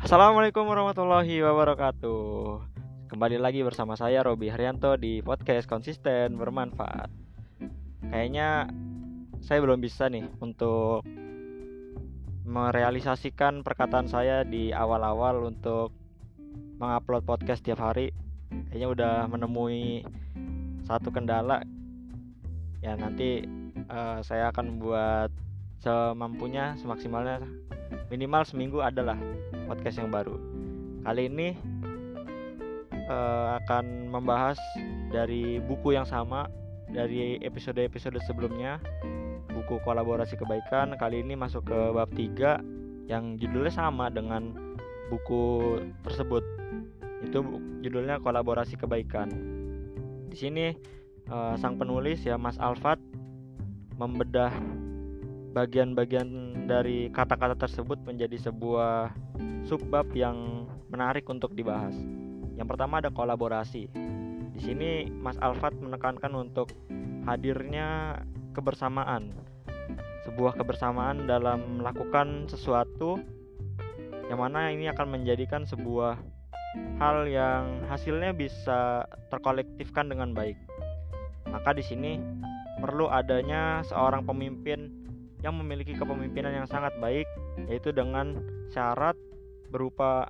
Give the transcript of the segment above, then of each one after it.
Assalamualaikum warahmatullahi wabarakatuh. Kembali lagi bersama saya Robi Haryanto di podcast konsisten bermanfaat. Kayaknya saya belum bisa nih untuk merealisasikan perkataan saya di awal-awal untuk mengupload podcast tiap hari. Kayaknya udah menemui satu kendala. Ya nanti uh, saya akan buat semampunya semaksimalnya minimal seminggu adalah podcast yang baru. Kali ini uh, akan membahas dari buku yang sama dari episode-episode sebelumnya buku kolaborasi kebaikan. Kali ini masuk ke bab 3 yang judulnya sama dengan buku tersebut. Itu judulnya kolaborasi kebaikan. Di sini uh, sang penulis ya Mas Alfat membedah bagian-bagian dari kata-kata tersebut menjadi sebuah subbab yang menarik untuk dibahas. Yang pertama ada kolaborasi. Di sini Mas Alfat menekankan untuk hadirnya kebersamaan. Sebuah kebersamaan dalam melakukan sesuatu yang mana ini akan menjadikan sebuah hal yang hasilnya bisa terkolektifkan dengan baik. Maka di sini perlu adanya seorang pemimpin yang memiliki kepemimpinan yang sangat baik yaitu dengan syarat berupa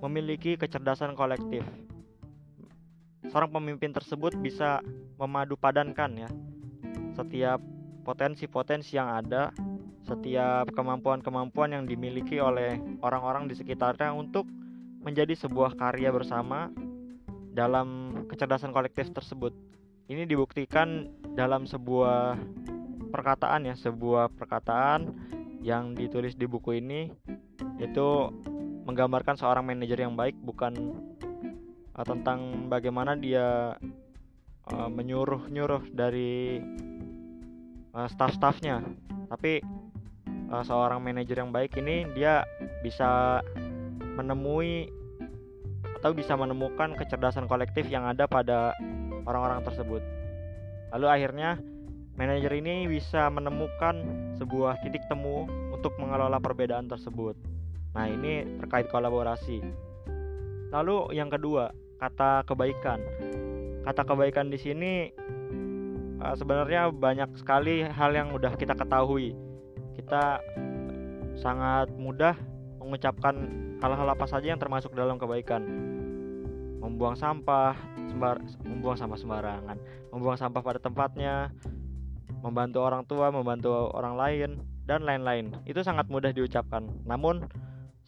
memiliki kecerdasan kolektif. Seorang pemimpin tersebut bisa memadu padankan ya setiap potensi-potensi yang ada, setiap kemampuan-kemampuan yang dimiliki oleh orang-orang di sekitarnya untuk menjadi sebuah karya bersama dalam kecerdasan kolektif tersebut. Ini dibuktikan dalam sebuah perkataan ya sebuah perkataan yang ditulis di buku ini itu menggambarkan seorang manajer yang baik bukan uh, tentang bagaimana dia uh, menyuruh-nyuruh dari uh, staff-staffnya. Tapi uh, seorang manajer yang baik ini dia bisa menemui atau bisa menemukan kecerdasan kolektif yang ada pada orang-orang tersebut. Lalu akhirnya Manajer ini bisa menemukan sebuah titik temu untuk mengelola perbedaan tersebut. Nah, ini terkait kolaborasi. Lalu yang kedua, kata kebaikan. Kata kebaikan di sini uh, sebenarnya banyak sekali hal yang udah kita ketahui. Kita sangat mudah mengucapkan hal-hal apa saja yang termasuk dalam kebaikan. Membuang sampah, sembar membuang sampah sembarangan, membuang sampah pada tempatnya, membantu orang tua, membantu orang lain, dan lain-lain. Itu sangat mudah diucapkan. Namun,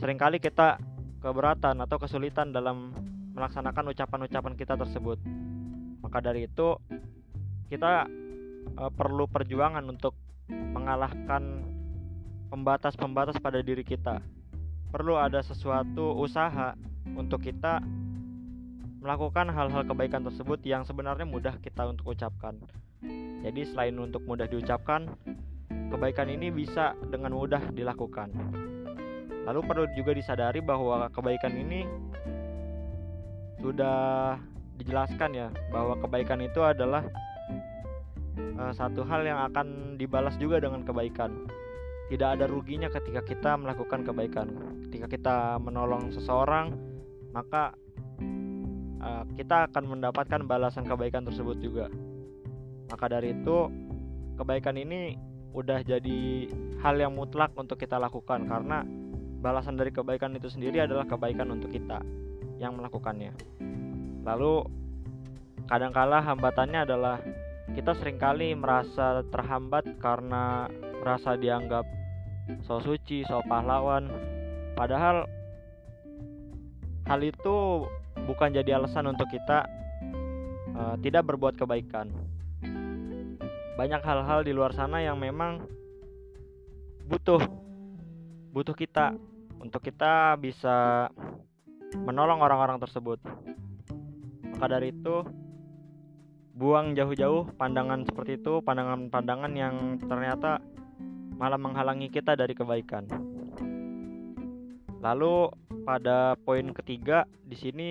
sering kali kita keberatan atau kesulitan dalam melaksanakan ucapan-ucapan kita tersebut. Maka dari itu, kita e, perlu perjuangan untuk mengalahkan pembatas-pembatas pada diri kita. Perlu ada sesuatu usaha untuk kita melakukan hal-hal kebaikan tersebut yang sebenarnya mudah kita untuk ucapkan. Jadi selain untuk mudah diucapkan, kebaikan ini bisa dengan mudah dilakukan. Lalu perlu juga disadari bahwa kebaikan ini sudah dijelaskan ya bahwa kebaikan itu adalah uh, satu hal yang akan dibalas juga dengan kebaikan. Tidak ada ruginya ketika kita melakukan kebaikan. Ketika kita menolong seseorang, maka uh, kita akan mendapatkan balasan kebaikan tersebut juga. Maka dari itu kebaikan ini udah jadi hal yang mutlak untuk kita lakukan karena balasan dari kebaikan itu sendiri adalah kebaikan untuk kita yang melakukannya. Lalu kadangkala hambatannya adalah kita sering kali merasa terhambat karena merasa dianggap so suci, so pahlawan. Padahal hal itu bukan jadi alasan untuk kita uh, tidak berbuat kebaikan banyak hal-hal di luar sana yang memang butuh butuh kita untuk kita bisa menolong orang-orang tersebut. Maka dari itu buang jauh-jauh pandangan seperti itu, pandangan-pandangan yang ternyata malah menghalangi kita dari kebaikan. Lalu pada poin ketiga di sini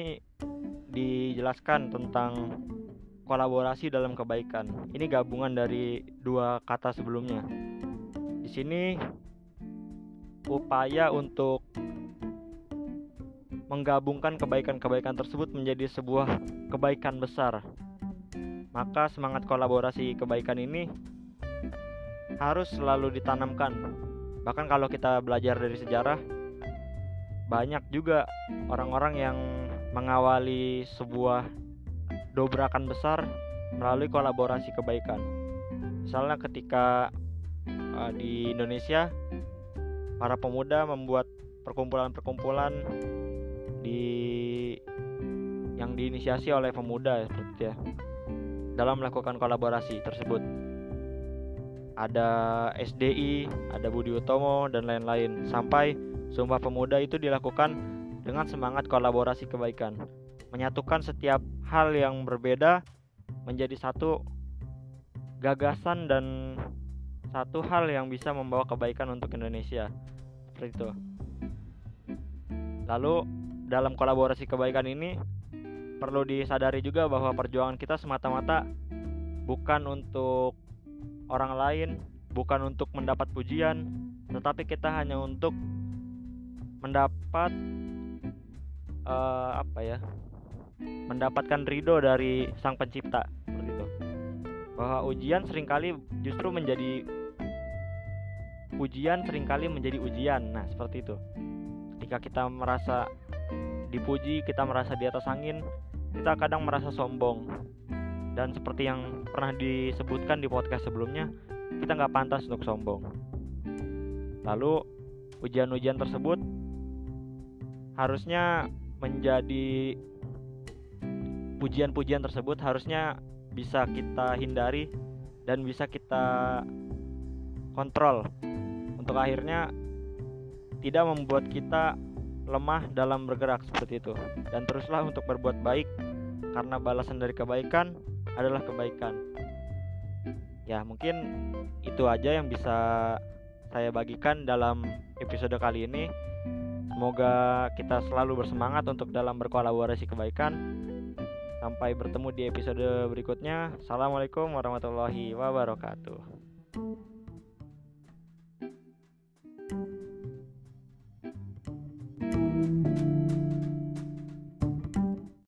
dijelaskan tentang kolaborasi dalam kebaikan. Ini gabungan dari dua kata sebelumnya. Di sini upaya untuk menggabungkan kebaikan-kebaikan tersebut menjadi sebuah kebaikan besar. Maka semangat kolaborasi kebaikan ini harus selalu ditanamkan. Bahkan kalau kita belajar dari sejarah, banyak juga orang-orang yang mengawali sebuah dobrakan besar melalui kolaborasi kebaikan. Misalnya ketika uh, di Indonesia para pemuda membuat perkumpulan-perkumpulan di yang diinisiasi oleh pemuda seperti itu ya dalam melakukan kolaborasi tersebut ada SDI, ada Budi Utomo dan lain-lain sampai Sumpah Pemuda itu dilakukan dengan semangat kolaborasi kebaikan menyatukan setiap hal yang berbeda menjadi satu gagasan dan satu hal yang bisa membawa kebaikan untuk Indonesia seperti itu lalu dalam kolaborasi kebaikan ini perlu disadari juga bahwa perjuangan kita semata-mata bukan untuk orang lain, bukan untuk mendapat pujian, tetapi kita hanya untuk mendapat uh, apa ya? Mendapatkan ridho dari sang pencipta seperti itu. Bahwa ujian sering kali justru menjadi pujian sering kali menjadi ujian. Nah, seperti itu. Ketika kita merasa dipuji, kita merasa di atas angin, kita kadang merasa sombong. Dan seperti yang pernah disebutkan di podcast sebelumnya, kita nggak pantas untuk sombong. Lalu ujian-ujian tersebut harusnya menjadi pujian-pujian tersebut harusnya bisa kita hindari dan bisa kita kontrol. Untuk akhirnya tidak membuat kita lemah dalam bergerak seperti itu. Dan teruslah untuk berbuat baik karena balasan dari kebaikan adalah kebaikan. Ya mungkin itu aja yang bisa saya bagikan dalam episode kali ini. Semoga kita selalu bersemangat untuk dalam berkolaborasi kebaikan sampai bertemu di episode berikutnya. Assalamualaikum warahmatullahi wabarakatuh